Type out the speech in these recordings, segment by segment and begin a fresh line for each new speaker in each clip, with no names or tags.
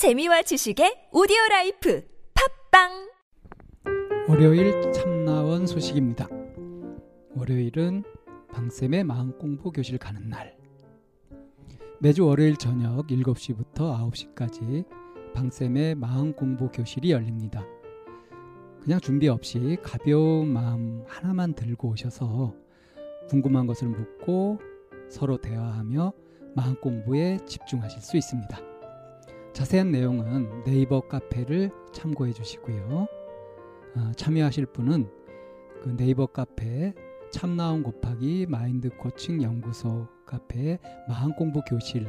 재미와 지식의 오디오 라이프 팟빵
월요일 참나원 소식입니다. 월요일은 방쌤의 마음 공부 교실 가는 날. 매주 월요일 저녁 7시부터 9시까지 방쌤의 마음 공부 교실이 열립니다. 그냥 준비 없이 가벼운 마음 하나만 들고 오셔서 궁금한 것을 묻고 서로 대화하며 마음 공부에 집중하실 수 있습니다. 자세한 내용은 네이버 카페를 참고해 주시고요. 아, 참여하실 분은 그 네이버 카페 참나온 곱하기 마인드 코칭 연구소 카페에 마음 공부 교실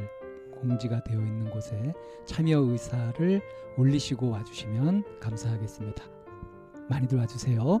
공지가 되어 있는 곳에 참여 의사를 올리시고 와주시면 감사하겠습니다. 많이들 와주세요.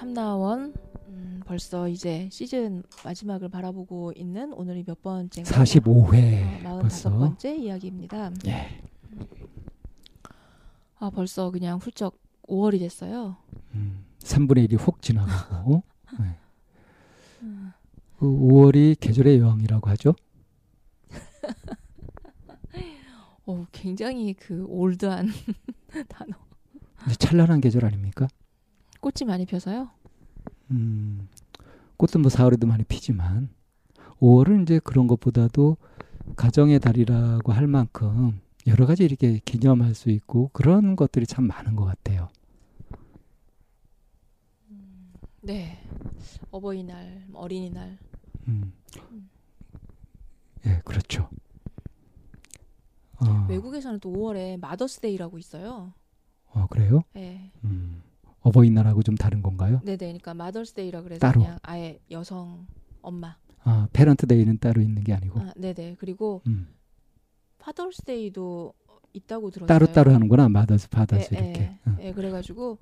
참나원. 음, 벌써 이제 시즌 마지막을 바라보고 있는 오늘이 몇 번째인가요?
45회
어,
벌써.
45번째 이야기입니다.
예.
아, 벌써 그냥 훌쩍 5월이 됐어요.
음, 3분의 1이 훅 지나가고 네.
음,
그 5월이 계절의 여왕이라고 하죠.
어, 굉장히 그 올드한 단어.
찬란한 계절 아닙니까?
꽃이 많이 펴서요.
음, 꽃은 뭐 4월에도 많이 피지만 5월은 이제 그런 것보다도 가정의 달이라고 할 만큼 여러 가지 이렇게 기념할 수 있고 그런 것들이 참 많은 것 같아요.
네. 어버이날, 어린이날.
음. 예, 그렇죠. 어,
외국에서는 또 5월에 Mother's Day라고 있어요.
어, 그래요?
네.
음, 어버이날하고 좀 다른 건가요?
네네. 그러니까 Mother's Day라 그래서
따로.
그냥 아예 여성 엄마.
아, Parent Day는 따로 있는 게 아니고
아, 네네. 그리고
음,
Father's Day도 있다고 들었어요.
따로 따로 하는구나 Mother's Father's
예,
이렇게.
예,
응.
예, 그래가지고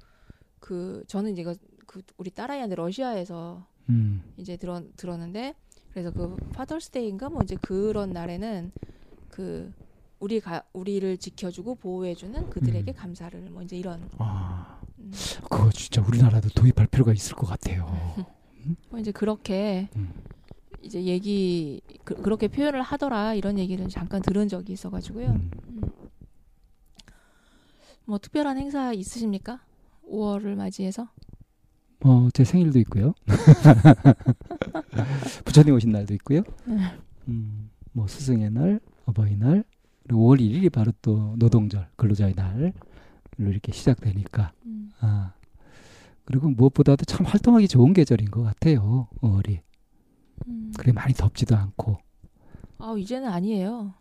그 저는 이제 이거 그 우리 딸아이한테 러시아에서
음,
이제 들어 들었는데 그래서 그 파더스데이인가 뭐 이제 그런 날에는 그 우리 가 우리를 지켜주고 보호해주는 그들에게
음.
감사를 뭐 이제 이런
아,
음,
그거 진짜 우리나라도 도입할 필요가 있을 것 같아요.
뭐 이제 그렇게
음.
이제 얘기 그, 그렇게 표현을 하더라 이런 얘기를 잠깐 들은 적이 있어가지고요.
음.
뭐 특별한 행사 있으십니까? 5월을 맞이해서?
어, 제 생일도 있고요. 부처님 오신 날도 있고요.
네.
음, 뭐 스승의 날, 어버이날, 그리고 5월 1일이 바로 또 노동절, 근로자의 날 로 이렇게 시작되니까
음.
아 그리고 무엇보다도 참 활동하기 좋은 계절인 것 같아요. 5월이
음.
그래 많이 덥지도 않고.
아 이제는 아니에요.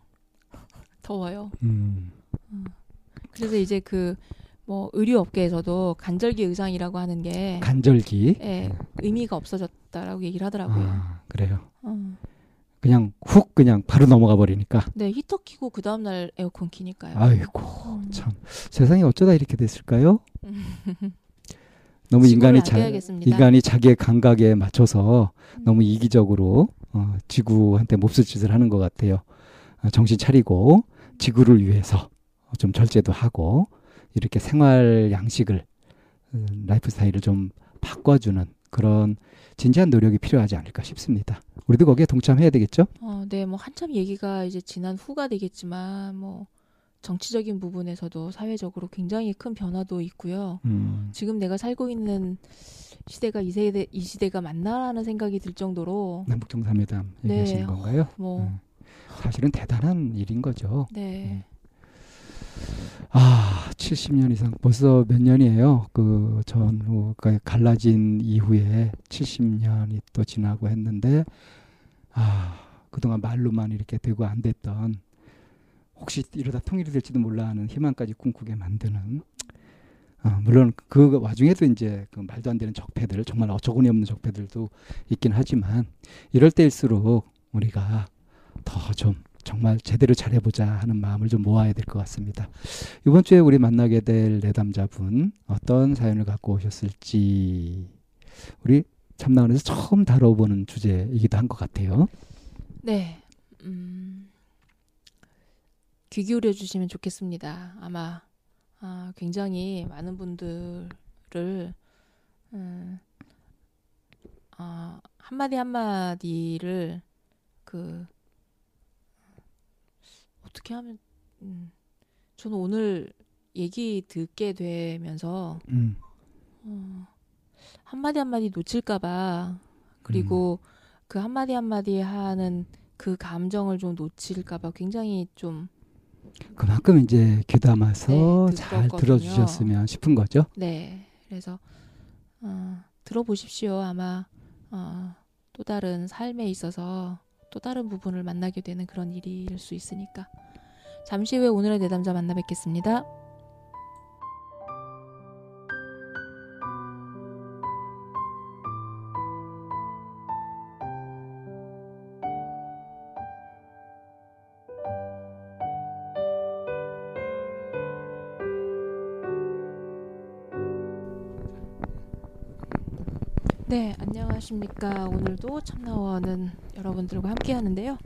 더워요.
음,
그래서 이제 그 뭐 의류 업계에서도 간절기 의상이라고 하는 게
간절기.
예, 의미가 없어졌다라고 얘기를 하더라고요.
아, 그래요.
어.
그냥 훅 그냥 바로 넘어가 버리니까.
네, 히터 키고 그 다음 날 에어컨 키니까요.
아이고
음.
참 세상이 어쩌다 이렇게 됐을까요? 너무 인간이 자. 인간이 자기의 감각에 맞춰서
음.
너무 이기적으로 어, 지구한테 몹쓸 짓을 하는 것 같아요. 어, 정신 차리고 지구를 위해서 좀 절제도 하고 이렇게 생활 양식을 음, 라이프 스타일을 좀 바꿔주는 그런 진지한 노력이 필요하지 않을까 싶습니다. 우리도 거기에 동참해야 되겠죠?
어, 네, 뭐 한참 얘기가 이제 지난 후가 되겠지만 뭐 정치적인 부분에서도 사회적으로 굉장히 큰 변화도 있고요.
음,
지금 내가 살고 있는 시대가 이 세대 이 시대가 맞나라는 생각이 들 정도로
남북 정상회담
네.
얘기하시는 건가요?
뭐
음, 사실은 대단한 일인 거죠.
네.
아, 70년 이상 벌써 몇 년이에요. 그 전후가 갈라진 이후에 70년이 또 지나고 했는데 아, 그동안 말로만 이렇게 되고 안 됐던 혹시 이러다 통일이 될지도 몰라 하는 희망까지 꿈꾸게 만드는 아, 물론 그 와중에도 이제 그 말도 안 되는 적폐들 정말 어처구니 없는 적폐들도 있긴 하지만 이럴 때일수록 우리가 더 좀 정말 제대로 잘해보자 하는 마음을 좀 모아야 될 것 같습니다. 이번 주에 우리 만나게 될 내담자분 어떤 사연을 갖고 오셨을지 우리 참나원에서 처음 다뤄보는 주제이기도 한 것 같아요.
네. 음, 귀 기울여 주시면 좋겠습니다. 아마 아, 굉장히 많은 분들을 음, 아, 한마디 한마디를 그 어떻게 하면 음, 저는 오늘 얘기 듣게 되면서
음,
어, 한마디 한마디 놓칠까봐 그리고 그 한마디 한마디 하는 그 감정을 좀 놓칠까봐 굉장히 좀
그만큼 이제 귀담아서
네,
잘. 들어주셨으면 싶은 거죠.
네. 그래서 어, 들어보십시오. 아마 어, 또 다른 삶에 있어서 또 다른 부분을 만나게 되는 그런 일일 수 있으니까. 잠시 후에 오늘의 내담자 만나 뵙겠습니다. 안녕하십니까. 오늘도 참나원은 여러분들과 함께 하는데요.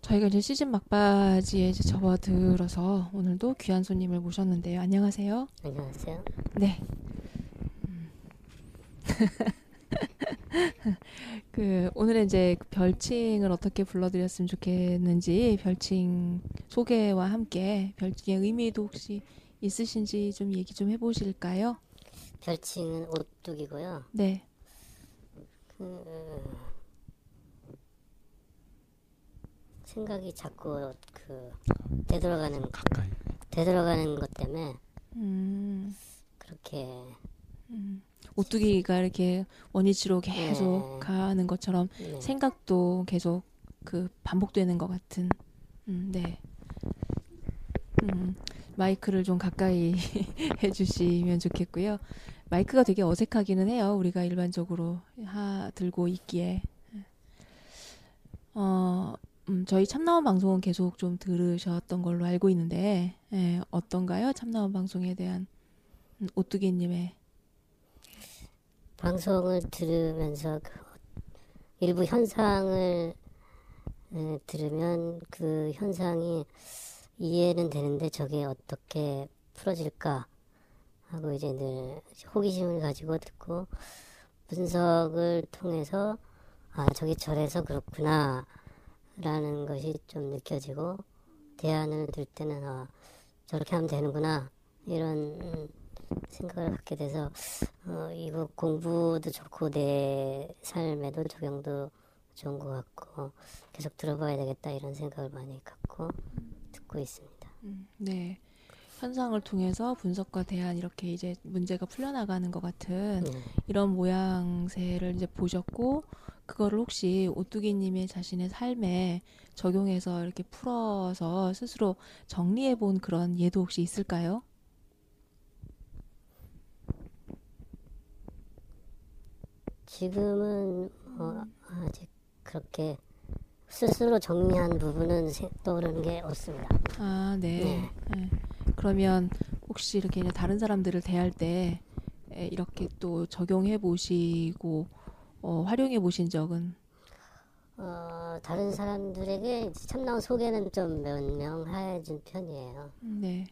저희가 이제 시즌 막바지에 이제 접어들어서 오늘도 귀한 손님을 모셨는데요. 안녕하세요.
안녕하세요.
네. 음. 그 오늘은 이제 그 별칭을 어떻게 불러드렸으면 좋겠는지 별칭 소개와 함께 별칭의 의미도 혹시 있으신지 좀 얘기 좀 해보실까요?
별칭은 오뚜기고요.
네.
그 생각이 자꾸 그 되돌아가는
가까이.
되돌아가는 것 때문에
음,
그렇게
음. 오뚜기가 이렇게 원위치로 계속
네.
가는 것처럼
네.
생각도 계속 그 반복되는 것 같은. 음, 네. 음, 마이크를 좀 가까이 해주시면 좋겠고요. 마이크가 되게 어색하기는 해요. 우리가 일반적으로 하 들고 있기에. 어, 음, 저희 참나원 방송은 계속 좀 들으셨던 걸로 알고 있는데, 예, 어떤가요? 참나원 방송에 대한 음, 오뚜기님의
방송을 들으면서 그 일부 현상을 에, 들으면 그 현상이 이해는 되는데 저게 어떻게 풀어질까 하고 이제 늘 호기심을 가지고 듣고 분석을 통해서 아 저게 저래서 그렇구나 라는 것이 좀 느껴지고 대안을 들 때는 아 저렇게 하면 되는구나 이런 음, 생각을 갖게 돼서 어, 이거 공부도 좋고 내 삶에도 적용도 좋은 것 같고 계속 들어봐야 되겠다 이런 생각을 많이 갖고 듣고 있습니다.
음, 네. 현상을 통해서 분석과 대안 이렇게 이제 문제가 풀려나가는 것 같은
네.
이런 모양새를 이제 보셨고 그거를 혹시 오뚜기님의 자신의 삶에 적용해서 이렇게 풀어서 스스로 정리해 본 그런 예도 혹시 있을까요?
지금은 뭐 아직 그렇게 스스로 정리한 부분은 생- 떠오르는 게 없습니다.
아, 네.
네.
네. 그러면 혹시 이렇게 다른 사람들을 대할 때 이렇게 또 적용해 보시고 어, 활용해 보신 적은
어, 다른 사람들에게 참나온 소개는 좀 몇 명 해준 편이에요.
네.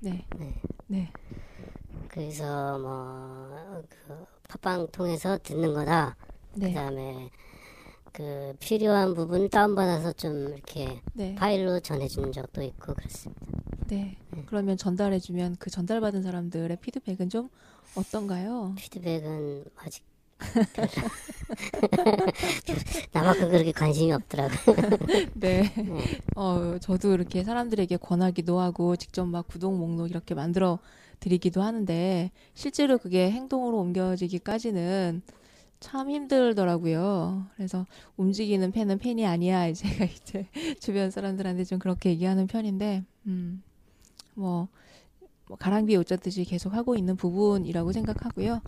네.
네.
네.
그래서 뭐, 그, 팟빵 통해서 듣는 거다. 그
네.
다음에, 그, 필요한 부분 다운받아서 좀 이렇게
네.
파일로 전해준 적도 있고 그렇습니다.
네. 그러면 전달해 주면 그 전달받은 사람들의 피드백은 좀 어떤가요?
피드백은 아직 나만큼 그렇게 관심이 없더라고요.
네. 어, 저도 이렇게 사람들에게 권하기도 하고 직접 막 구독 목록 이렇게 만들어 드리기도 하는데 실제로 그게 행동으로 옮겨지기까지는 참 힘들더라고요. 그래서 움직이는 펜은 펜이 아니야. 제가 이제 주변 사람들한테 좀 그렇게 얘기하는 편인데, 음, 뭐, 뭐 가랑비에 옷 젖듯이 계속 하고 있는 부분이라고 생각하고요.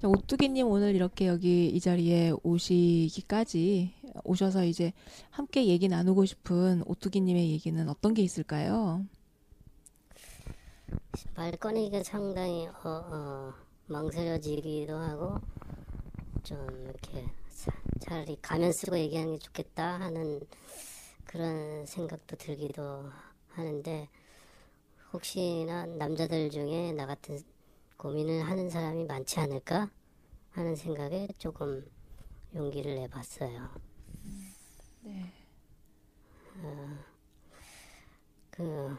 자, 오뚜기님 오늘 이렇게 여기 이 자리에 오시기까지 오셔서 이제 함께 얘기 나누고 싶은 오뚜기님의 얘기는 어떤 게 있을까요?
말 꺼내기가 상당히 어, 어, 망설여지기도 하고 좀 이렇게 차- 차라리 가면 쓰고 얘기하는 게 좋겠다 하는 그런 생각도 들기도 하는데 혹시나 남자들 중에 나 같은 고민을 하는 사람이 많지 않을까 하는 생각에 조금 용기를 내봤어요.
네.
그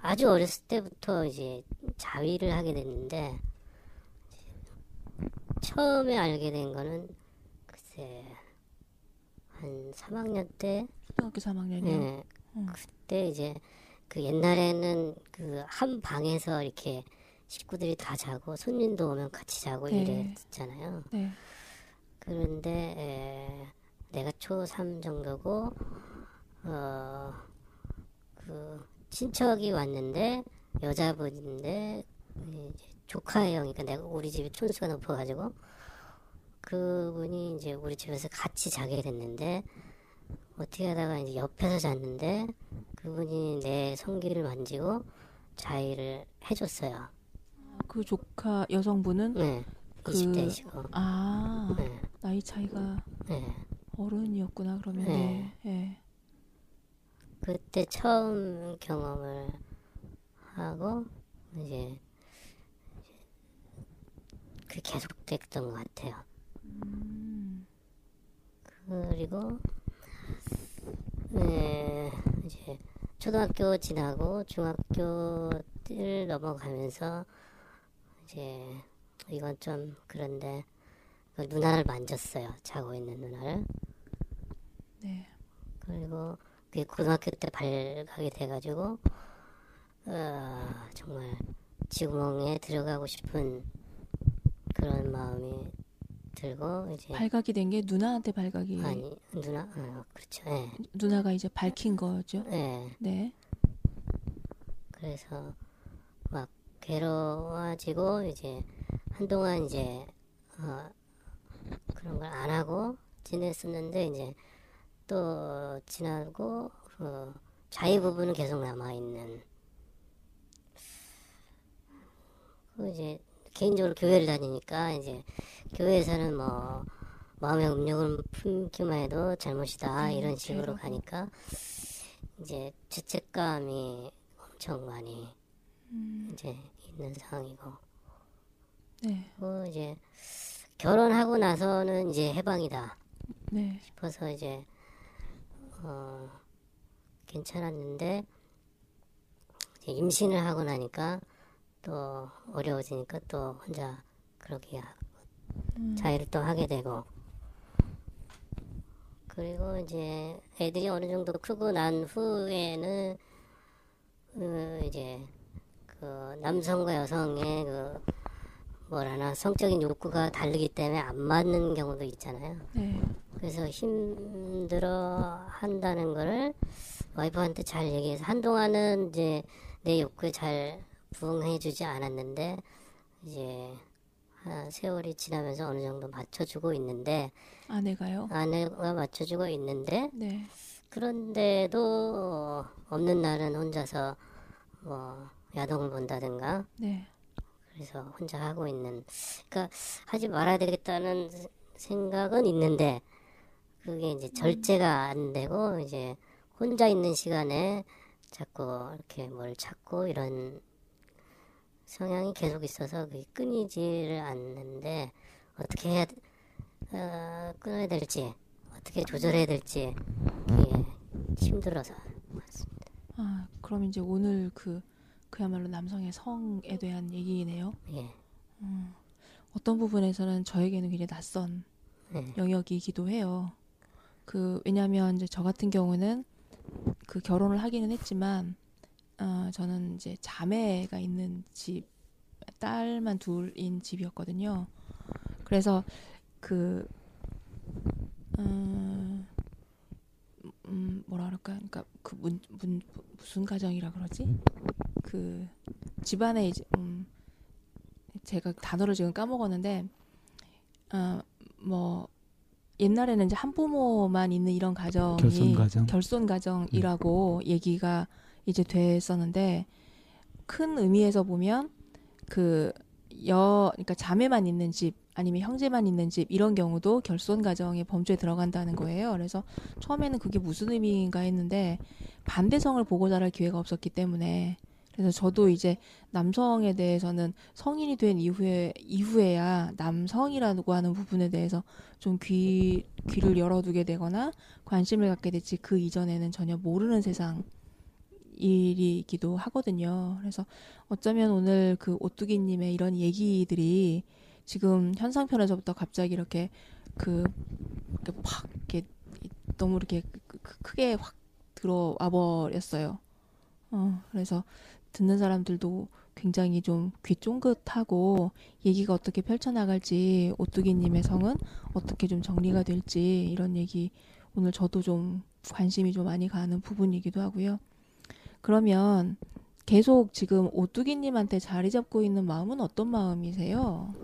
아주 어렸을 때부터 이제 자위를 하게 됐는데 처음에 알게 된 거는 글쎄 한 3학년 때
초등학교 3학년이요.
예,
음.
그때 이제 그 옛날에는 그 한 방에서 이렇게 식구들이 다 자고 손님도 오면 같이 자고
네.
이랬잖아요.
네.
그런데 에, 내가 초3 정도고 어, 그 친척이 왔는데 여자분인데 이제 조카 형이니까 내가 우리 집이 촌수가 높아가지고 그분이 이제 우리 집에서 같이 자게 됐는데 어떻게 하다가 이제 옆에서 잤는데 그분이 내 성기를 만지고 자위를 해줬어요.
그 조카 여성분은
네,
그-
20대시고.
아
네,
나이 차이가
네.
어른이었구나 그러면
네.
네. 네.
그때 처음 경험을 하고 이제 그 계속됐던 것 같아요.
음,
그리고 네, 이제 초등학교 지나고 중학교를 넘어가면서 이제 이건 좀 그런데 그 누나를 만졌어요. 자고 있는 누나를.
네.
그리고 그게 고등학교 때 발각이 돼가지고 어, 정말 지구멍에 들어가고 싶은 그런 마음이 들고 이제
발각이 된 게 누나한테 발각이
아니 누나 어, 그렇죠 예
누나가 이제 밝힌 거죠.
예.
네.
그래서 막 괴로워지고 이제 한동안 이제 어, 그런 걸 안 하고 지냈었는데 이제 또 지나고 그 자유 부분은 계속 남아 있는. 그 이제 개인적으로 교회를 다니니까 이제 교회에서는 뭐 마음의 음욕을 품기만 해도 잘못이다
음,
이런 식으로. 가니까 이제 죄책감이 엄청 많이
음,
이제 있는 상황이고
네.
그 이제 결혼하고 나서는 이제 해방이다
네.
싶어서 이제 어 괜찮았는데 이제 임신을 하고 나니까 또 어려워지니까 또 혼자 그렇게 하-
음,
자유를 또 하게 되고 그리고 이제 애들이 어느 정도 크고 난 후에는 그 이제 그 남성과 여성의 그 뭐라나 성적인 욕구가 다르기 때문에 안 맞는 경우도 있잖아요.
네.
그래서 힘들어 한다는 거를 와이프한테 잘 얘기해서 한동안은 이제 내 욕구에 잘 부응해주지 않았는데 이제 한 세월이 지나면서 어느 정도 맞춰주고 있는데
아내가요.
아내가 맞춰주고 있는데
네.
그런데도 없는 날은 혼자서 뭐 야동을 본다든가
네.
그래서 혼자 하고 있는 그러니까 하지 말아야 되겠다는 생각은 있는데 그게 이제 절제가 안 되고 이제 혼자 있는 시간에 자꾸 이렇게 뭘 찾고 이런 성향이 계속 있어서 그게 끊이지를 않는데 어떻게 해야 어, 끊어야 될지 어떻게 조절해야 될지 이게 힘들어서 맞습니다.
아, 그럼 이제 오늘 그 그야말로 남성의 성에 대한 얘기네요.
예.
어떤 부분에서는 저에게는 굉장히 낯선
네.
영역이기도 해요. 그 왜냐하면 이제 저 같은 경우는 그 결혼을 하기는 했지만 어, 저는 이제 자매가 있는 집 딸만 둘인 집이었거든요. 그래서 그 음, 음 뭐라 그럴까? 그러니까 그 문, 문 무슨 가정이라 그러지? 그 집안에 이제 음 제가 단어를 지금 까먹었는데 어뭐 옛날에는 이제 한 부모만 있는 이런 가정이
결손 가정.
결손 가정이라고 얘기가 이제 됐었는데 큰 의미에서 보면 그 여 그러니까 자매만 있는 집 아니면 형제만 있는 집 이런 경우도 결손 가정의 범주에 들어간다는 거예요. 그래서 처음에는 그게 무슨 의미인가 했는데 반대성을 보고 자랄 기회가 없었기 때문에 그래서 저도 이제 남성에 대해서는 성인이 된 이후에 이후에야 남성이라고 하는 부분에 대해서 좀 귀 귀를 열어두게 되거나 관심을 갖게 됐지 그 이전에는 전혀 모르는 세상 일이기도 하거든요. 그래서 어쩌면 오늘 그 오뚜기님의 이런 얘기들이 지금 현상편에서부터 갑자기 이렇게 그 이렇게 팍 이렇게 너무 이렇게 크게 확 들어와 버렸어요. 어, 그래서 듣는 사람들도 굉장히 좀 귀 쫑긋하고 얘기가 어떻게 펼쳐나갈지 오뚜기님의 성은 어떻게 좀 정리가 될지 이런 얘기 오늘 저도 좀 관심이 좀 많이 가는 부분이기도 하고요. 그러면 계속 지금 오뚜기님한테 자리 잡고 있는 마음은 어떤 마음이세요?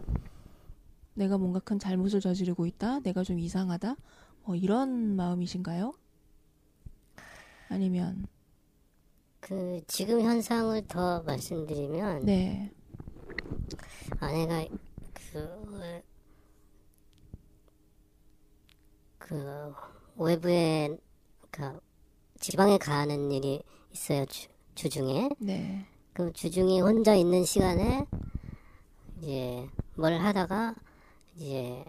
내가 뭔가 큰 잘못을 저지르고 있다? 내가 좀 이상하다? 뭐 이런 마음이신가요? 아니면
그 지금 현상을 더 말씀드리면
네,
아내가 그, 그 외부에 그 지방에 가는 일이 있어요 주, 주중에
네,
그 주중에 혼자 있는 시간에 이제 뭘 하다가 이제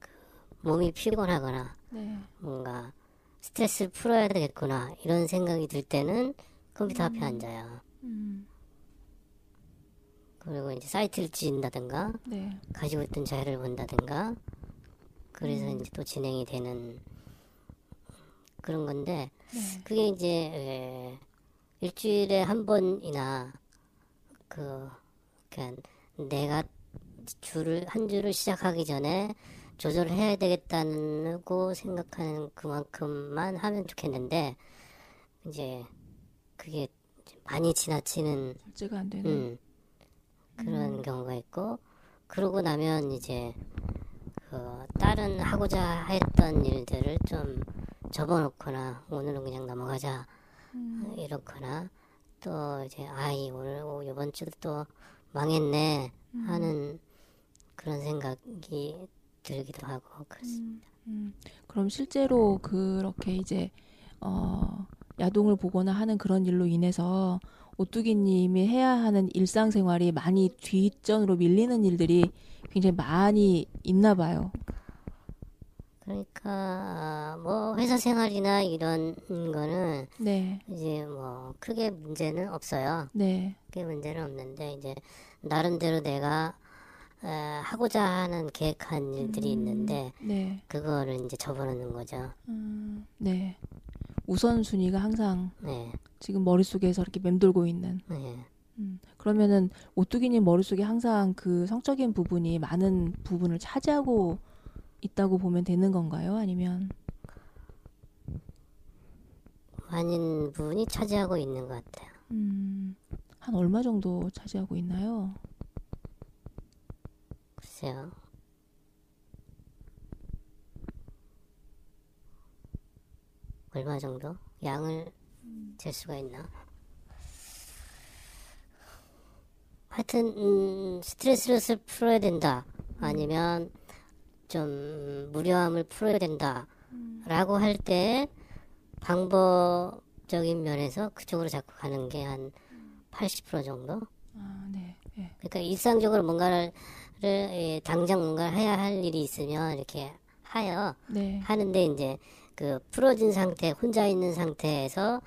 그 몸이 피곤하거나
네,
뭔가 스트레스를 풀어야 되겠구나 이런 생각이 들 때는 컴퓨터 앞에
음.
앉아요.
음,
그리고 이제 사이트를 지은다든가
네,
가지고 있던 자료를 본다든가 그래서
음.
이제 또 진행이 되는 그런 건데
네,
그게 이제 에, 일주일에 한 번이나 그 그냥 내가 줄을 한 줄을 시작하기 전에 조절을 해야 되겠다고 생각하는 그만큼만 하면 좋겠는데 이제 그게 많이 지나치는
절제가 안 되는.
음, 그런 경우가 있고 그러고 나면 이제 그 다른 하고자 했던 일들을 좀 접어놓거나 오늘은 그냥 넘어가자
음,
이렇거나 또 이제 아이 오늘 오, 이번 주도 또 망했네 하는 그런 생각이 들기도 하고 그렇습니다.
음, 그럼 실제로 그렇게 이제 어, 야동을 보거나 하는 그런 일로 인해서 오뚜기님이 해야 하는 일상생활이 많이 뒷전으로 밀리는 일들이 굉장히 많이 있나 봐요.
그러니까 뭐 회사 생활이나 이런 거는
네,
이제 뭐 크게 문제는 없어요.
네,
크게 문제는 없는데 이제 나름대로 내가 에, 하고자 하는 계획한 일들이 있는데
네,
그거를 이제 접어놓는 거죠.
음, 네. 우선순위가 항상
네,
지금 머릿속에서 이렇게 맴돌고 있는.
네.
음, 그러면은 오뚜기님 머릿속에 항상 그 성적인 부분이 많은 부분을 차지하고 있다고 보면 되는 건가요? 아니면
많은 부분이 차지하고 있는 것 같아요.
음, 한 얼마 정도 차지하고 있나요?
글쎄요. 얼마 정도? 양을 잴 수가 있나? 하여튼 음, 스트레스를 풀어야 된다. 아니면 좀 무료함을 풀어야 된다라고 할 때 방법적인 면에서 그쪽으로 자꾸 가는 게 한 80% 정도.
아, 네. 예.
그러니까 일상적으로 뭔가를 예, 당장 뭔가를 해야 할 일이 있으면 이렇게 하여
네.
하는데 이제 그 풀어진 상태, 혼자 있는 상태에서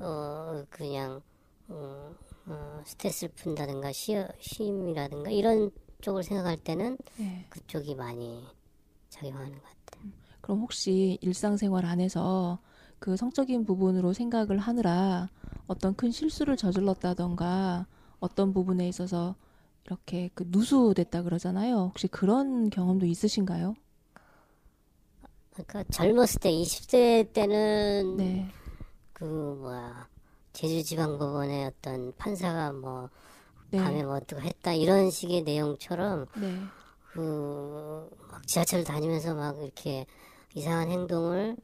어 그냥 어, 어 스트레스를 푼다든가 시, 쉼이라든가 이런 쪽을 생각할 때는
예.
그쪽이 많이 작용하는 것 같아요.
그럼 혹시 일상생활 안에서 그 성적인 부분으로 생각을 하느라 어떤 큰 실수를 저질렀다던가 어떤 부분에 있어서 이렇게 그 누수됐다 그러잖아요. 혹시 그런 경험도 있으신가요?
그러니까 젊었을 때 20대 때는
네.
그 뭐야 제주지방법원의 어떤 판사가 뭐
네.
밤에 뭐 어떻게 했다 이런 식의 내용처럼
네.
그막 지하철 다니면서 막 이렇게 이상한 행동을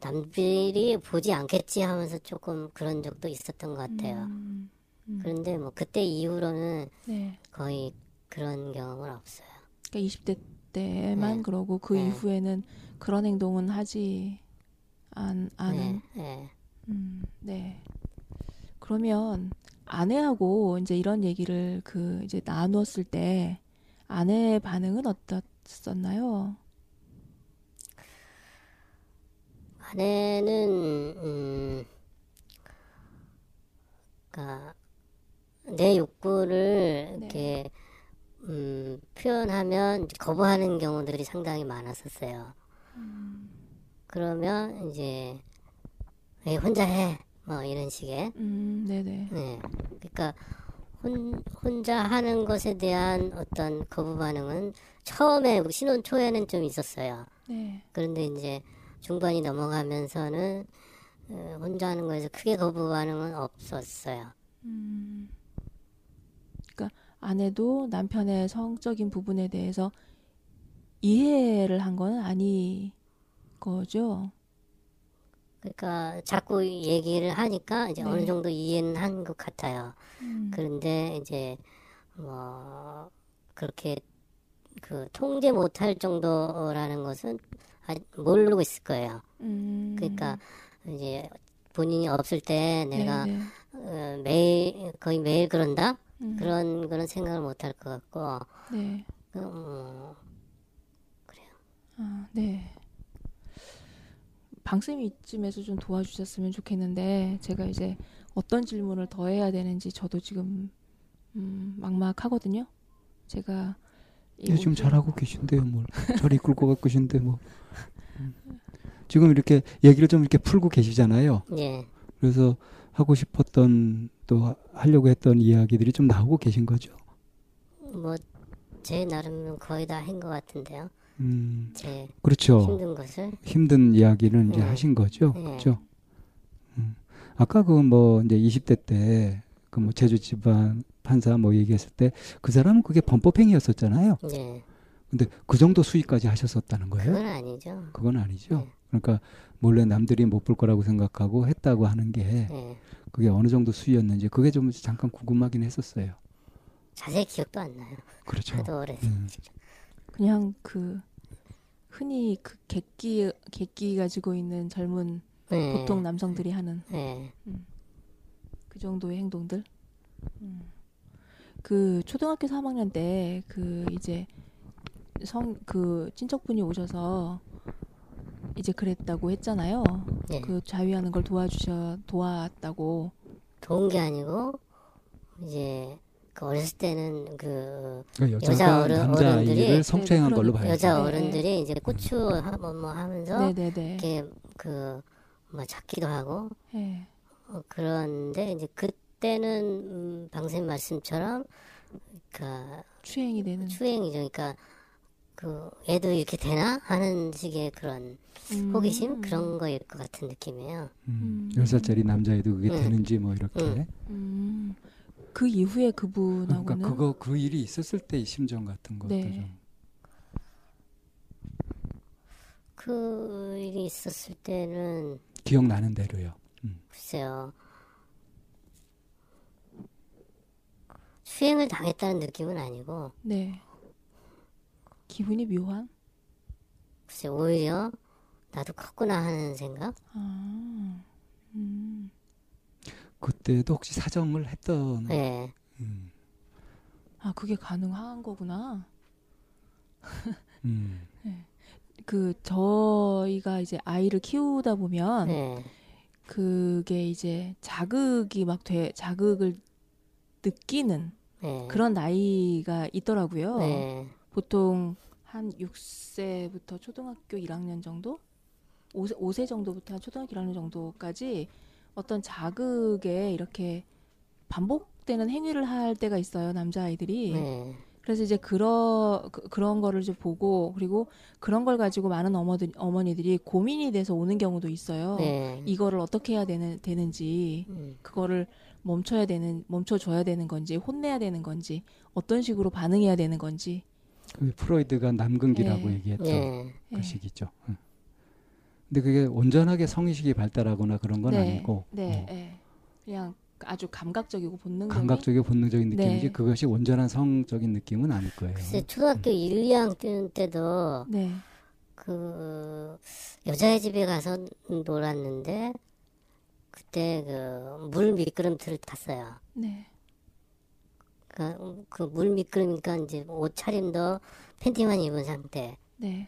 남들이 보지 않겠지 하면서 조금 그런 적도 있었던 것 같아요.
음, 음,
그런데 뭐 그때 이후로는
네.
거의 그런 경험은 없어요.
그러니까 20대 때만
네.
그러고 그
네.
이후에는 그런 행동은 하지 안, 않은
네, 네.
음, 네. 그러면 아내하고 이제 이런 얘기를 그 이제 나누었을 때 아내의 반응은 어떻었나요?
아내는 음, 그러니까 내 욕구를
네.
이렇게 음, 표현하면 거부하는 경우들이 상당히 많았었어요. 그러면 이제 혼자 해. 뭐 이런 식의.
음, 네네.
네. 그러니까 혼, 혼자 하는 것에 대한 어떤 거부 반응은 처음에 신혼 초에는 좀 있었어요.
네.
그런데 이제 중반이 넘어가면서는 어, 혼자 하는 거에서 크게 거부 반응은 없었어요.
음. 그러니까 아내도 남편의 성적인 부분에 대해서 이해를 한 건 아니 거죠.
그러니까 자꾸 얘기를 하니까 이제
네.
어느 정도 이해는 한 것 같아요.
음.
그런데 이제 뭐 그렇게 그 통제 못할 정도라는 것은 모르고 있을 거예요.
음.
그러니까 이제 본인이 없을 때 내가
네네.
어, 매일 거의 매일 그런다
음.
그런 거는 생각을 못할 것 같고
네.
그, 뭐,
아, 네. 방쌤이 이쯤에서 좀 도와주셨으면 좋겠는데 제가 이제 어떤 질문을 더 해야 되는지 저도 지금 음, 막막하거든요. 제가 이
예, 지금
오디오-
잘하고 계신데요, 뭘. 잘 이끌 것 같고 계신데, 뭐. 음. 지금 이렇게 얘기를 좀 이렇게 풀고 계시잖아요.
예
그래서 하고 싶었던 또 하- 하려고 했던 이야기들이 좀 나오고 계신 거죠.
뭐 제 나름 거의 다 한 것 같은데요.
음,
제
그렇죠.
힘든 것을
힘든 이야기를 이제
네.
하신 거죠.
네.
그렇죠. 음. 아까 그 뭐 이제 20대 때 그 뭐 제주 집안 판사 뭐 얘기했을 때 그 사람은 그게 범법행위였었잖아요.
예
근데 그 정도 수위까지 하셨었다는 거예요?
그건 아니죠.
그건 아니죠.
네.
그러니까 몰래 남들이 못 볼 거라고 생각하고 했다고 하는
게예
그게 어느 정도 수위였는지 그게 좀 잠깐 궁금하긴 했었어요.
자세히 기억도 안 나요.
그렇죠.
하도 오래
음.
그냥 그 흔히 그 객기 객기 가지고 있는 젊은
예,
보통 남성들이 하는 예그 정도의 행동들. 음. 그 초등학교 3학년 때 그 이제 성 그 친척분이 오셔서 이제 그랬다고 했잖아요.
예.
그 자위하는 걸 도와주셔 도왔다고.
도운 게 아니고 이제 그 어렸을 때는 그
그러니까
여자
여자가
어른-
남자
어른들이
성추행한 걸로 봐야죠.
여자
네.
어른들이 이제 고추 하- 뭐, 뭐 하면서
네네네.
이렇게 그뭐 잡기도 하고
예.
어, 그런데 이제 그때는 음, 방쌤 말씀처럼 그
추행이 되는.
추행이죠. 그러니까 그 얘도 이렇게 되나 하는 식의 그런
음.
호기심 그런 거일 것 같은 느낌이에요.
음,
음.
10살짜리 남자애도 그게
음.
되는지 뭐 이렇게.
그 이후에 그분하고는
그러니까 그거 그 일이 있었을 때이 심정 같은 것도
네.
좀.
그 일이 있었을 때는
기억나는 대로요. 음.
글쎄요. 수행을 당했다는 느낌은 아니고
네. 기분이 묘한?
글쎄 오히려 나도 컸구나 하는 생각.
아, 음,
그때도 혹시 사정을 했던
예.
음,
아 그게 가능한 거구나.
음,
그 저희가 이제 아이를 키우다 보면
예.
그게 이제 자극이 막 돼, 자극을 느끼는
예.
그런 나이가 있더라고요.
예.
보통 한 6세부터 초등학교 1학년 정도? 5세, 5세 정도부터 한 초등학교 1학년 정도까지 어떤 자극에 이렇게 반복되는 행위를 할 때가 있어요, 남자 아이들이.
예.
그래서 이제 그런 그, 그런 거를 이제 보고 그리고 그런 걸 가지고 많은 어머들, 어머니들이 고민이 돼서 오는 경우도 있어요.
예.
이거를 어떻게 해야 되는 되는지
음.
그거를 멈춰야 되는 멈춰줘야 되는 건지 혼내야 되는 건지 어떤 식으로 반응해야 되는 건지
그 프로이드가 남근기라고
예.
얘기했던
예.
그
예.
시기죠. 응. 근데 그게 온전하게 성의식이 발달하거나 그런 건
네,
아니고
네,
어,
예. 그냥 아주 감각적이고 본능적인
감각적이고 본능적인 느낌이지
네.
그것이 온전한 성적인 느낌은 아닐 거예요.
글쎄 초등학교 1, 2학년 때도
네,
그 여자의 집에 가서 놀았는데 그때 그 물 미끄럼틀을 탔어요.
네,
그물 미끄러니까 이제 옷차림도 팬티만 입은 상태.
네,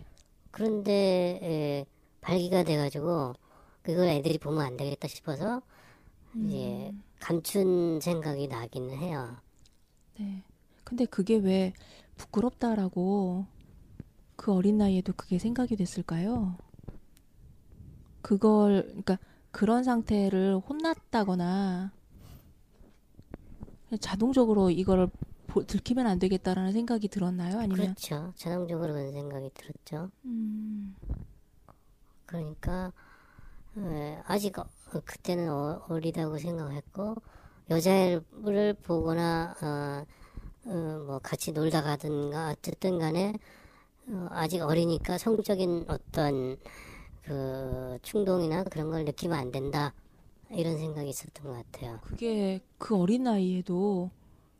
그런데 에, 발기가 돼가지고 그걸 애들이 보면 안 되겠다 싶어서 이제
음,
감춘 생각이 나기는 해요.
네. 근데 그게 왜 부끄럽다라고 그 어린 나이에도 그게 생각이 됐을까요? 그걸 그러니까 그런 상태를 혼났다거나 자동적으로 이거를 보- 들키면 안 되겠다라는 생각이 들었나요? 아니면
그렇죠. 전형적으로 그런 생각이 들었죠.
음,
그러니까 에, 아직 어, 그때는 어, 어리다고 생각했고 여자애를 보거나 어, 어, 뭐 같이 놀다 가든가 어쨌든 간에 어, 아직 어리니까 성적인 어떤 그 충동이나 그런 걸 느끼면 안 된다 이런 생각이 있었던 것 같아요.
그게 그 어린 나이에도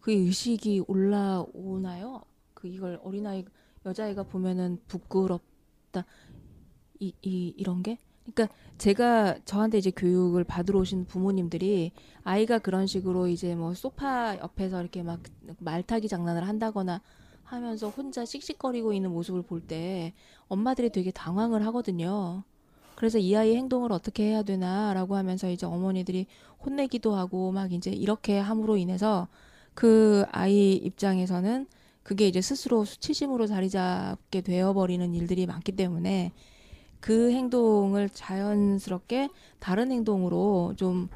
그 의식이 올라오나요? 그 이걸 어린 아이 여자애가 보면은 부끄럽다 이, 이 이런 게 그러니까 제가 저한테 이제 교육을 받으러 오신 부모님들이 아이가 그런 식으로 이제 뭐 소파 옆에서 이렇게 막 말타기 장난을 한다거나 하면서 혼자 씩씩거리고 있는 모습을 볼 때 엄마들이 되게 당황을 하거든요. 그래서 이 아이의 행동을 어떻게 해야 되나라고 하면서 이제 어머니들이 혼내기도 하고 막 이제 이렇게 함으로 인해서 그 아이 입장에서는 그게 이제 스스로 수치심으로 자리 잡게 되어버리는 일들이 많기 때문에 그 행동을 자연스럽게 다른 행동으로 좀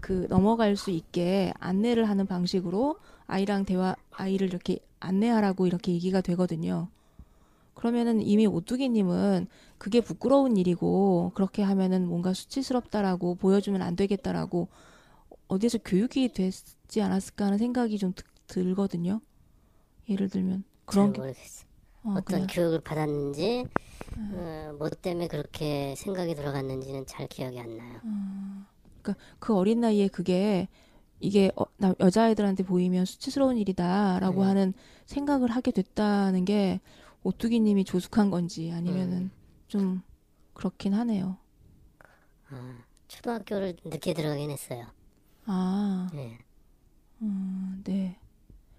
그 넘어갈 수 있게 안내를 하는 방식으로 아이랑 대화 아이를 이렇게 안내하라고 이렇게 얘기가 되거든요. 그러면은 이미 오뚜기님은 그게 부끄러운 일이고 그렇게 하면은 뭔가 수치스럽다라고 보여주면 안 되겠다라고 어디에서 교육이 됐지 않았을까 하는 생각이 좀 드- 들거든요. 예를 들면 그런
잘 모르겠어요.
어,
어떤
그냥,
교육을 받았는지 어, 뭐 때문에 그렇게 생각이 들어갔는지는 잘 기억이 안 나요.
그 어린 나이에 그게 이게 어, 나- 여자아이들한테 보이면 수치스러운 일이다라고
네.
하는 생각을 하게 됐다는 게 오뚜기님이 조숙한 건지 아니면은
음.
좀 그렇긴 하네요.
아, 초등학교를 늦게 들어가긴 했어요.
아,
네.
음, 네.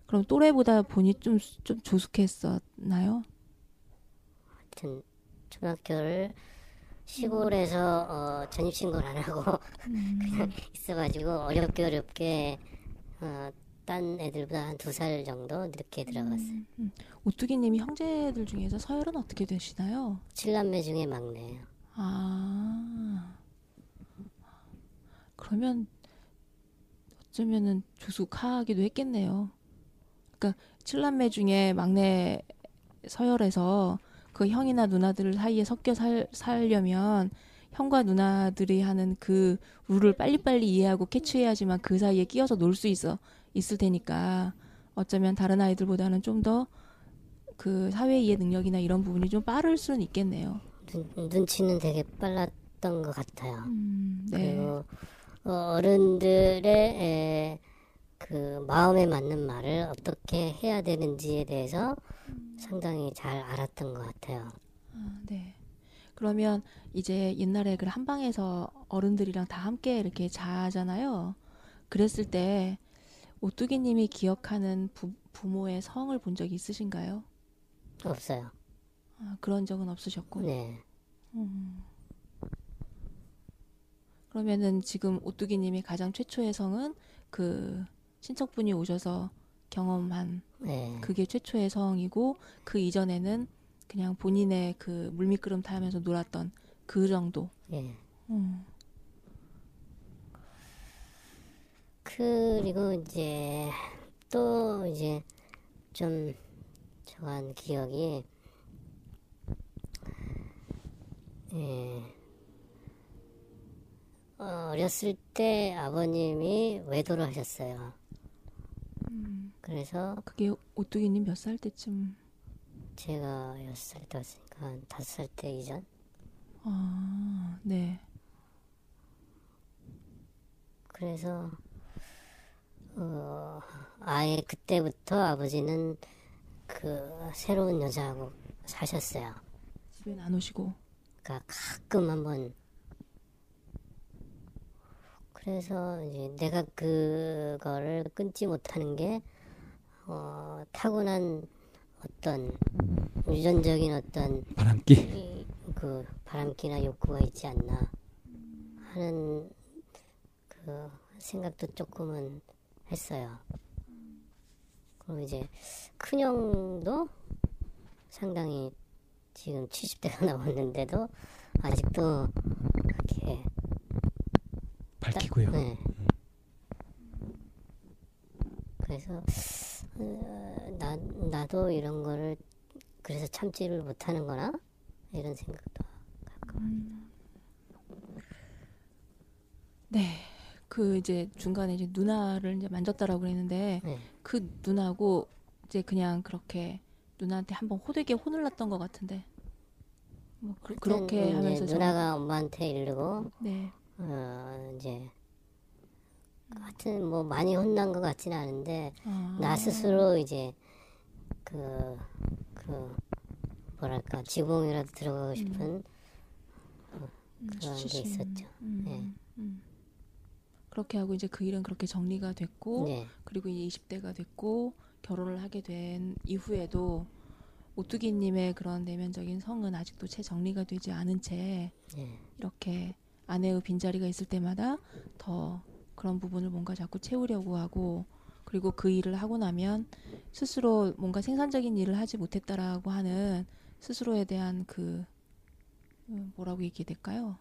그럼 또래보다 본이 좀, 좀 조숙했었나요?
하여튼 초등학교를 시골에서 어, 전입신고를 안 하고 그냥 있어가지고 어렵게 어렵게 어, 딴 애들보다 한 두 살 정도 늦게 들어갔어요.
오뚜기님이 형제들 중에서 서열은 어떻게 되시나요?
칠남매 중에 막내예요.
아, 그러면 어쩌면은 조숙하기도 했겠네요. 그러니까 칠남매 중에 막내 서열에서 그 형이나 누나들 사이에 섞여 살, 살려면 형과 누나들이 하는 그 룰을 빨리빨리 이해하고 캐치해야지만 그 사이에 끼어서 놀 수 있어 있을 테니까 어쩌면 다른 아이들보다는 좀 더 그 사회 이해 능력이나 이런 부분이 좀 빠를 수는 있겠네요.
눈, 눈치는 되게 빨랐던 것 같아요.
음, 네.
그리고 어, 어른들의 에, 그 마음에 맞는 말을 어떻게 해야 되는지에 대해서 상당히 잘 알았던 것 같아요.
아, 네. 그러면 이제 옛날에 그 한방에서 어른들이랑 다 함께 이렇게 자잖아요. 그랬을 때 오뚜기님이 기억하는 부, 부모의 성을 본 적이 있으신가요?
없어요.
아, 그런 적은 없으셨고.
네.
음. 그러면은 지금 오뚜기님이 가장 최초의 성은 그 친척분이 오셔서 경험한
네.
그게 최초의 성이고 그 이전에는 그냥 본인의 그 물미끄럼 타면서 놀았던 그 정도.
예.
음.
그리고 이제 또 이제 좀 저한 기억이 예. 어렸을 때 아버님이 외도를 하셨어요.
음.
그래서
그게 오뚜기님 몇 살 때쯤?
제가 여섯 살때 왔으니까 한 다섯 살 때 이전.
아, 네.
그래서 어, 아예 그때부터 아버지는 그 새로운 여자하고 사셨어요.
집에는 안 오시고.
그러니까 가끔 한번 그래서 이제 내가 그거를 끊지 못하는 게 어, 타고난 어떤 유전적인 어떤
바람기.
이, 그 바람기나 욕구가 있지 않나 하는 그 생각도 조금은 했어요. 그럼 이제 큰형도 상당히 지금 70대가 넘었는데도 아직도 그렇게
밝히고요.
네. 그래서 어, 나 나도 이런 거를 그래서 참지를 못하는 거나 이런 생각도
네. 그 이제 중간에 이제 누나를 이제 만졌다라고 그랬는데
네.
그 누나고 이제 그냥 그렇게 누나한테 한번 호되게 혼을 났던 것 같은데 뭐 그,
하여튼
하면서
누나가 엄마한테 이르고
네.
어 이제 하여튼 뭐 많이 혼난 것 같지는 않은데
아,
나 스스로 이제 그, 그, 뭐랄까, 지붕이라도 들어가고 싶은
음,
그런 게. 있었죠.
음,
네.
음. 그렇게 하고 이제 그 일은 그렇게 정리가 됐고
네,
그리고 이제 20대가 됐고 결혼을 하게 된 이후에도 오뚜기님의 그런 내면적인 성은 아직도 채 정리가 되지 않은 채
네,
이렇게 아내의 빈자리가 있을 때마다 더 그런 부분을 뭔가 자꾸 채우려고 하고 그리고 그 일을 하고 나면 스스로 뭔가 생산적인 일을 하지 못했다라고 하는 스스로에 대한 그 음, 뭐라고 얘기해야 될까요?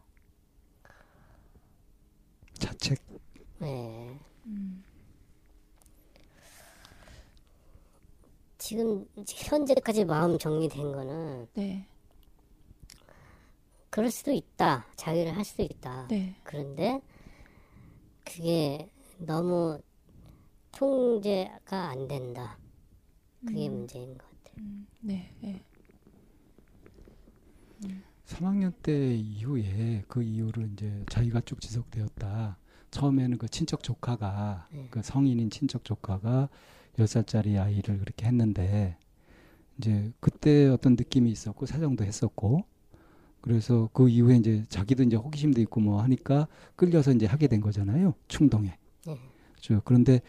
자책.
네.
음,
지금 현재까지 마음 정리된 거는
네,
그럴 수도 있다. 자기를 할 수도 있다.
네,
그런데 그게 너무 통제가 안 된다. 그게
음.
문제인 것 같아요.
음, 네, 네.
3학년 때 이후에 그 이후로 이제 자기가 쭉 지속되었다. 처음에는 그 친척 조카가
네.
그 성인인 친척 조카가 10살짜리 아이를 그렇게 했는데 이제 그때 어떤 느낌이 있었고 사정도 했었고 그래서 그 이후에 이제 자기도 이제 호기심도 있고 뭐 하니까 끌려서 이제 하게 된 거잖아요. 충동에.
네.
그렇죠. 그런데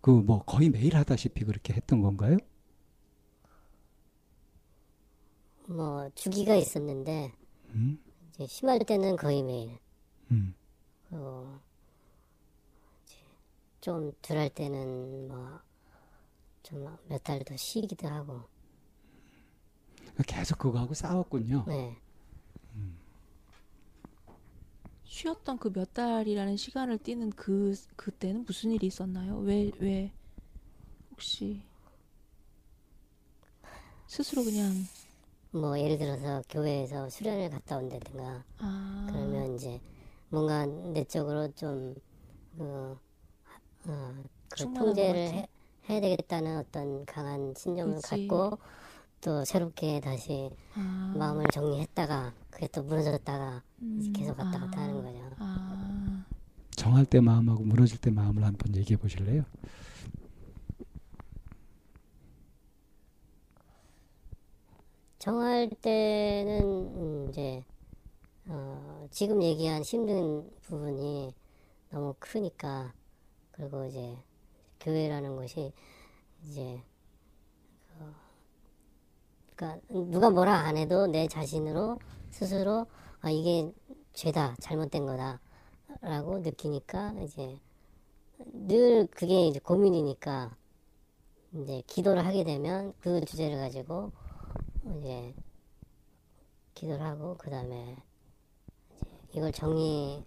그 뭐 거의 매일 하다시피 그렇게 했던 건가요?
뭐 주기가 있었는데
음.
이제 심할 때는 거의 매일.
음.
어, 좀 덜 할 때는 뭐 좀 몇 달 더 쉬기도 하고
계속 그거하고 싸웠군요.
네
쉬었던 그 몇 달이라는 시간을 뛰는 그 그때는 무슨 일이 있었나요? 왜 왜 혹시 스스로 그냥
뭐 예를 들어서 교회에서 수련을 갔다 온다든가
아
그러면 이제 뭔가 내적으로 좀 그, 어, 그 통제를. 해, 해야 되겠다는 어떤 강한 신념을
그치.
갖고 또 새롭게 다시
아.
마음을 정리했다가 그게 또 무너졌다가
음.
계속 왔다 갔다
아.
하는 거죠.
아.
정할 때 마음하고 무너질 때 마음을 한 번 얘기해 보실래요?
정할 때는 이제 어 지금 얘기한 힘든 부분이 너무 크니까 그리고 이제 교회라는 것이 이제 그러니까 누가 뭐라 안 해도 내 자신으로 스스로 아 이게 죄다 잘못된 거다라고 느끼니까 이제 늘 그게 이제 고민이니까 이제 기도를 하게 되면 그 주제를 가지고 이제 기도를 하고 그 다음에 이걸 정리하고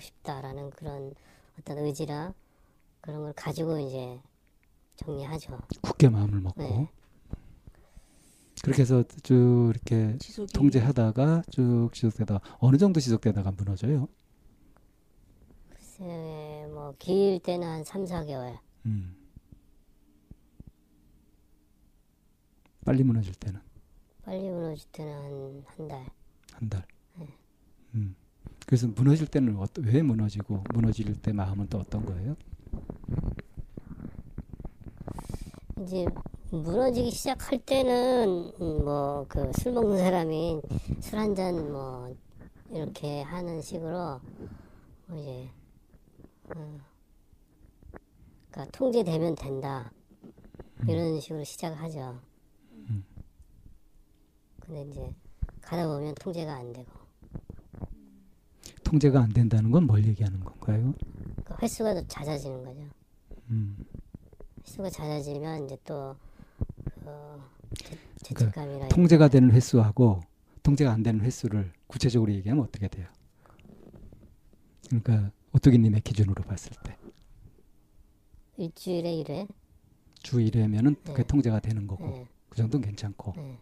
싶다라는 그런 어떤 의지라 그런 걸 가지고 이제 정리하죠.
굳게 마음을 먹고
네.
그렇게 해서 쭉 이렇게
지속이
통제하다가 쭉 지속되다가 어느 정도 지속되다가 무너져요.
글쎄 뭐길 때는 한 3, 4개월.
음. 빨리 무너질 때는
빨리 무너질 때는 한 한 달.
한 달.
네.
음. 그래서 무너질 때는 어떠, 왜 무너지고 무너질 때 마음은 또 어떤 거예요?
이제 무너지기 시작할 때는 뭐 그 술 먹는 사람이 술 한 잔 뭐 이렇게 하는 식으로 뭐 이제 어, 그러니까 통제되면 된다 이런 식으로 시작하죠. 근데 이제 가다 보면 통제가 안 되고
통제가 안 된다는 건 뭘 얘기하는 건가요?
그 횟수가 더 잦아지는 거죠.
음.
횟수가 잦아지면 이제 또 그, 죄-
그러니까
죄책감이나
통제가 되는 횟수하고 통제가 안 되는 횟수를 구체적으로 얘기하면 어떻게 돼요? 그러니까 오뚜기님의 기준으로 봤을 때주
일주일에 일회
1회면은
네.
그게 통제가 되는 거고
네,
그 정도는 괜찮고
네,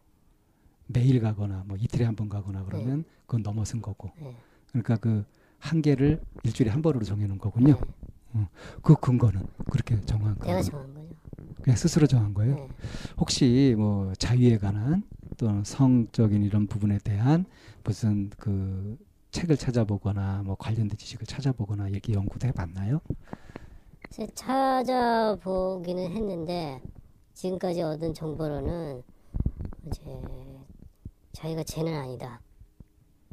매일 가거나 뭐 이틀에 한 번 가거나 그러면 그건 넘어선 거고
네.
그러니까 그 한계를 일주일에 한 번으로 정해놓은 거군요.
네.
그 근거는 그렇게 정한
내가
거예요.
정한 거죠.
그냥 스스로 정한 거예요.
네.
혹시 뭐 자유에 관한 또는 성적인 이런 부분에 대한 무슨 그 책을 찾아보거나 뭐 관련된 지식을 찾아보거나 이렇게 연구도 해봤나요?
찾아보기는 했는데 지금까지 얻은 정보로는 이제 자기가 죄는 아니다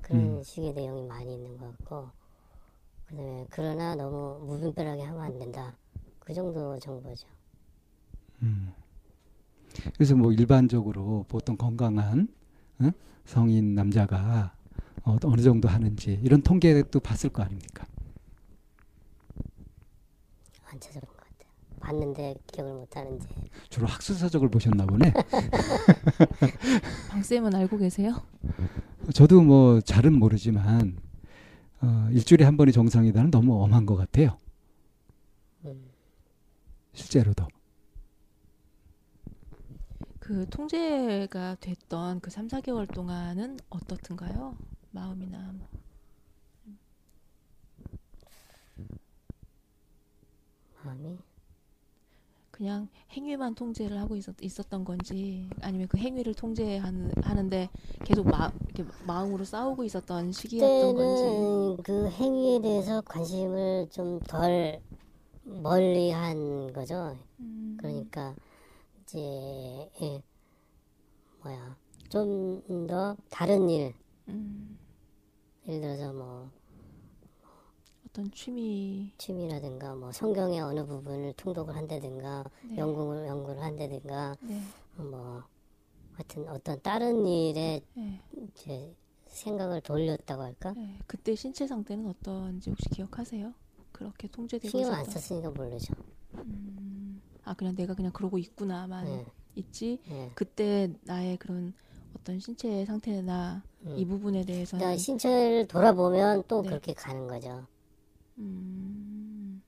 그런
음.
식의 내용이 많이 있는 것 같고 그다음에 그러나 너무 무분별하게 하면 안 된다 그 정도 정보죠.
음. 그래서 뭐 일반적으로 보통 건강한 어? 성인 남자가 어, 어느 정도 하는지 이런 통계도 봤을 거 아닙니까?
안 찾아본 것 같아요. 봤는데 기억을 못 하는지
주로 학술서적을 보셨나 보네.
방 쌤은 알고 계세요?
저도 뭐 잘은 모르지만 어, 일주일에 한 번이 정상이다는 너무 엄한 것 같아요.
음.
실제로도.
그 통제가 됐던 그 3, 4개월 동안은 어떻든가요? 마음이나 뭐.
마음이
그냥 행위만 통제를 하고 있었, 있었던 건지 아니면 그 행위를 통제하는 하는데 계속 마, 이렇게 마음으로 싸우고 있었던 시기였던 건지
그 행위에 대해서 관심을 좀 덜 멀리 한 거죠.
음,
그러니까 이제 예, 뭐야 좀 더 다른 일
음,
예를 들어서 뭐
어떤 취미
취미라든가 뭐 성경의 어느 부분을 통독을 한다든가
네.
연구를 연구를 한다든가
네,
뭐 하여튼 어떤 다른 일에
네,
이제 생각을 돌렸다고 할까
네. 그때 신체 상태는 어떤지 혹시 기억하세요? 그렇게 통제되고
신경 안 썼으니까 모르죠.
음, 아 그냥 내가 그냥 그러고 있구나만
네,
있지
네.
그때 나의 그런 어떤 신체 상태나
음.
이 부분에 대해서는
그러니까 신체를 돌아보면 또
네.
그렇게 가는 거죠.
음,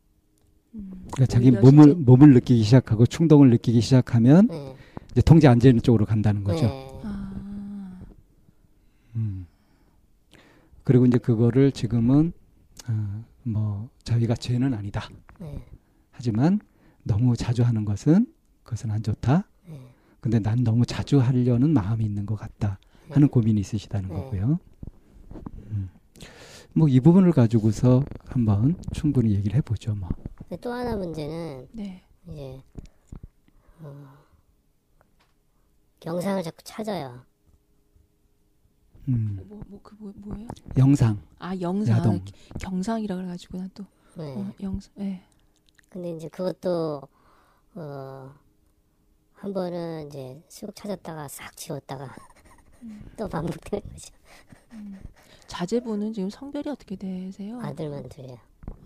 음,
그러니까 자기 몸을
신체-
몸을 느끼기 시작하고 충동을 느끼기 시작하면
네.
이제 통제 안 되는 쪽으로 간다는 거죠.
네.
아,
음. 그리고 이제 그거를 지금은 어, 뭐 자기가 죄는 아니다.
네.
하지만 너무 자주 하는 것은 그것은 안 좋다.
네.
근데 난 너무 자주 하려는 마음이 있는 것 같다 하는 고민이 있으시다는
네.
거고요. 음. 뭐이 부분을 가지고서 한번 충분히 얘기를 해보죠. 뭐.
또 하나 문제는
네,
이제 어, 영상을 자꾸 찾아요.
음,
뭐 뭐 그 뭐, 뭐예요?
영상,
아 영상
야동.
경상이라 그래가지고 난 또
네.
어, 영상 예.
근데 이제 그것도 어, 한 번은 이제 쑥 찾았다가 싹 지웠다가 또 반복되는 거죠.
자제분은 지금 성별이 어떻게 되세요?
아들만 둘이요.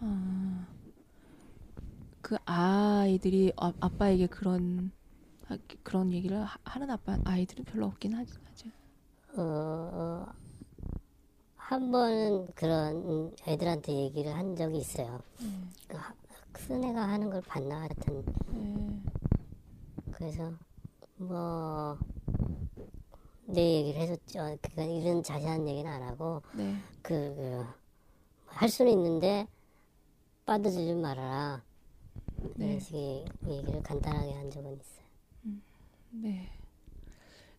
아, 그 아이들이 아, 아빠에게 그런 아, 그런 얘기를 하- 하는 아빠 아이들은 별로 없긴. 하죠.
어, 어, 한 번은 그런 음, 애들한테 얘기를 한 적이 있어요. 그 하- 큰 애가 하는 걸 봤나 하여튼
네.
그래서 뭐 내 얘기를 해줬죠. 그러니까 이런 자세한 얘기는 안 하고
네.
그, 그, 할 수는 있는데 빠져들지 말아라.
네.
이런 식의 얘기를 간단하게 한 적은 있어요.
네.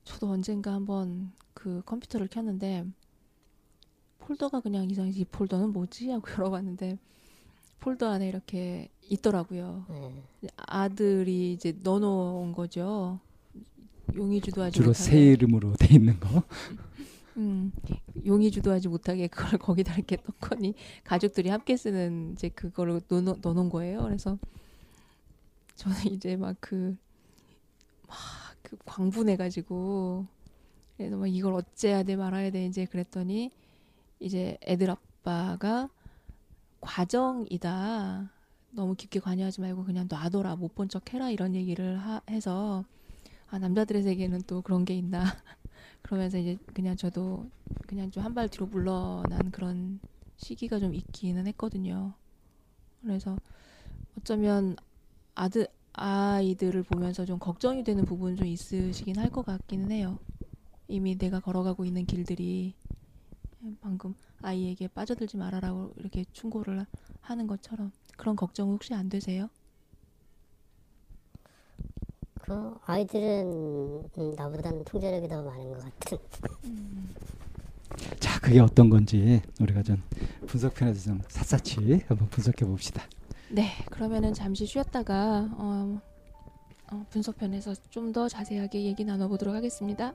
저도 언젠가 한번 그 컴퓨터를 켰는데 폴더가 그냥 이상해서 이 폴더는 뭐지 하고 열어봤는데 폴더 안에 이렇게 있더라고요.
네.
아들이 이제 넣어놓은 거죠. 용의 주도하지
주로
못하게.
새 이름으로 돼 있는 거.
음, 용의 주도하지 못하게 그걸 거기다 이렇게 넣거니 가족들이 함께 쓰는 이제 그거를 넣어, 넣어놓은 거예요. 그래서 저는 이제 막 그 막 그 광분해가지고 그래서 막 이걸 어째야 돼 말아야 돼 이제 그랬더니 이제 애들 아빠가 과정이다. 너무 깊게 관여하지 말고 그냥 놔둬라 못 본 척 해라 이런 얘기를 하, 해서 아 남자들의 세계는 또 그런 게 있나 그러면서 이제 그냥 저도 그냥 좀 한 발 뒤로 물러난 그런 시기가 좀 있기는 했거든요. 그래서 어쩌면 아들 아이들을 보면서 좀 걱정이 되는 부분 좀 있으시긴 할 것 같기는 해요. 이미 내가 걸어가고 있는 길들이 방금 아이에게 빠져들지 말아라고 이렇게 충고를 하는 것처럼 그런 걱정 혹시 안 되세요?
그 아이들은 음, 나보다는 통제력이 더 많은 것 같은.
자, 그게 어떤 건지 우리가 좀 분석편에서 좀 샅샅이 한번 분석해 봅시다.
네, 그러면은 잠시 쉬었다가 어, 어, 분석편에서 좀 더 자세하게 얘기 나눠보도록 하겠습니다.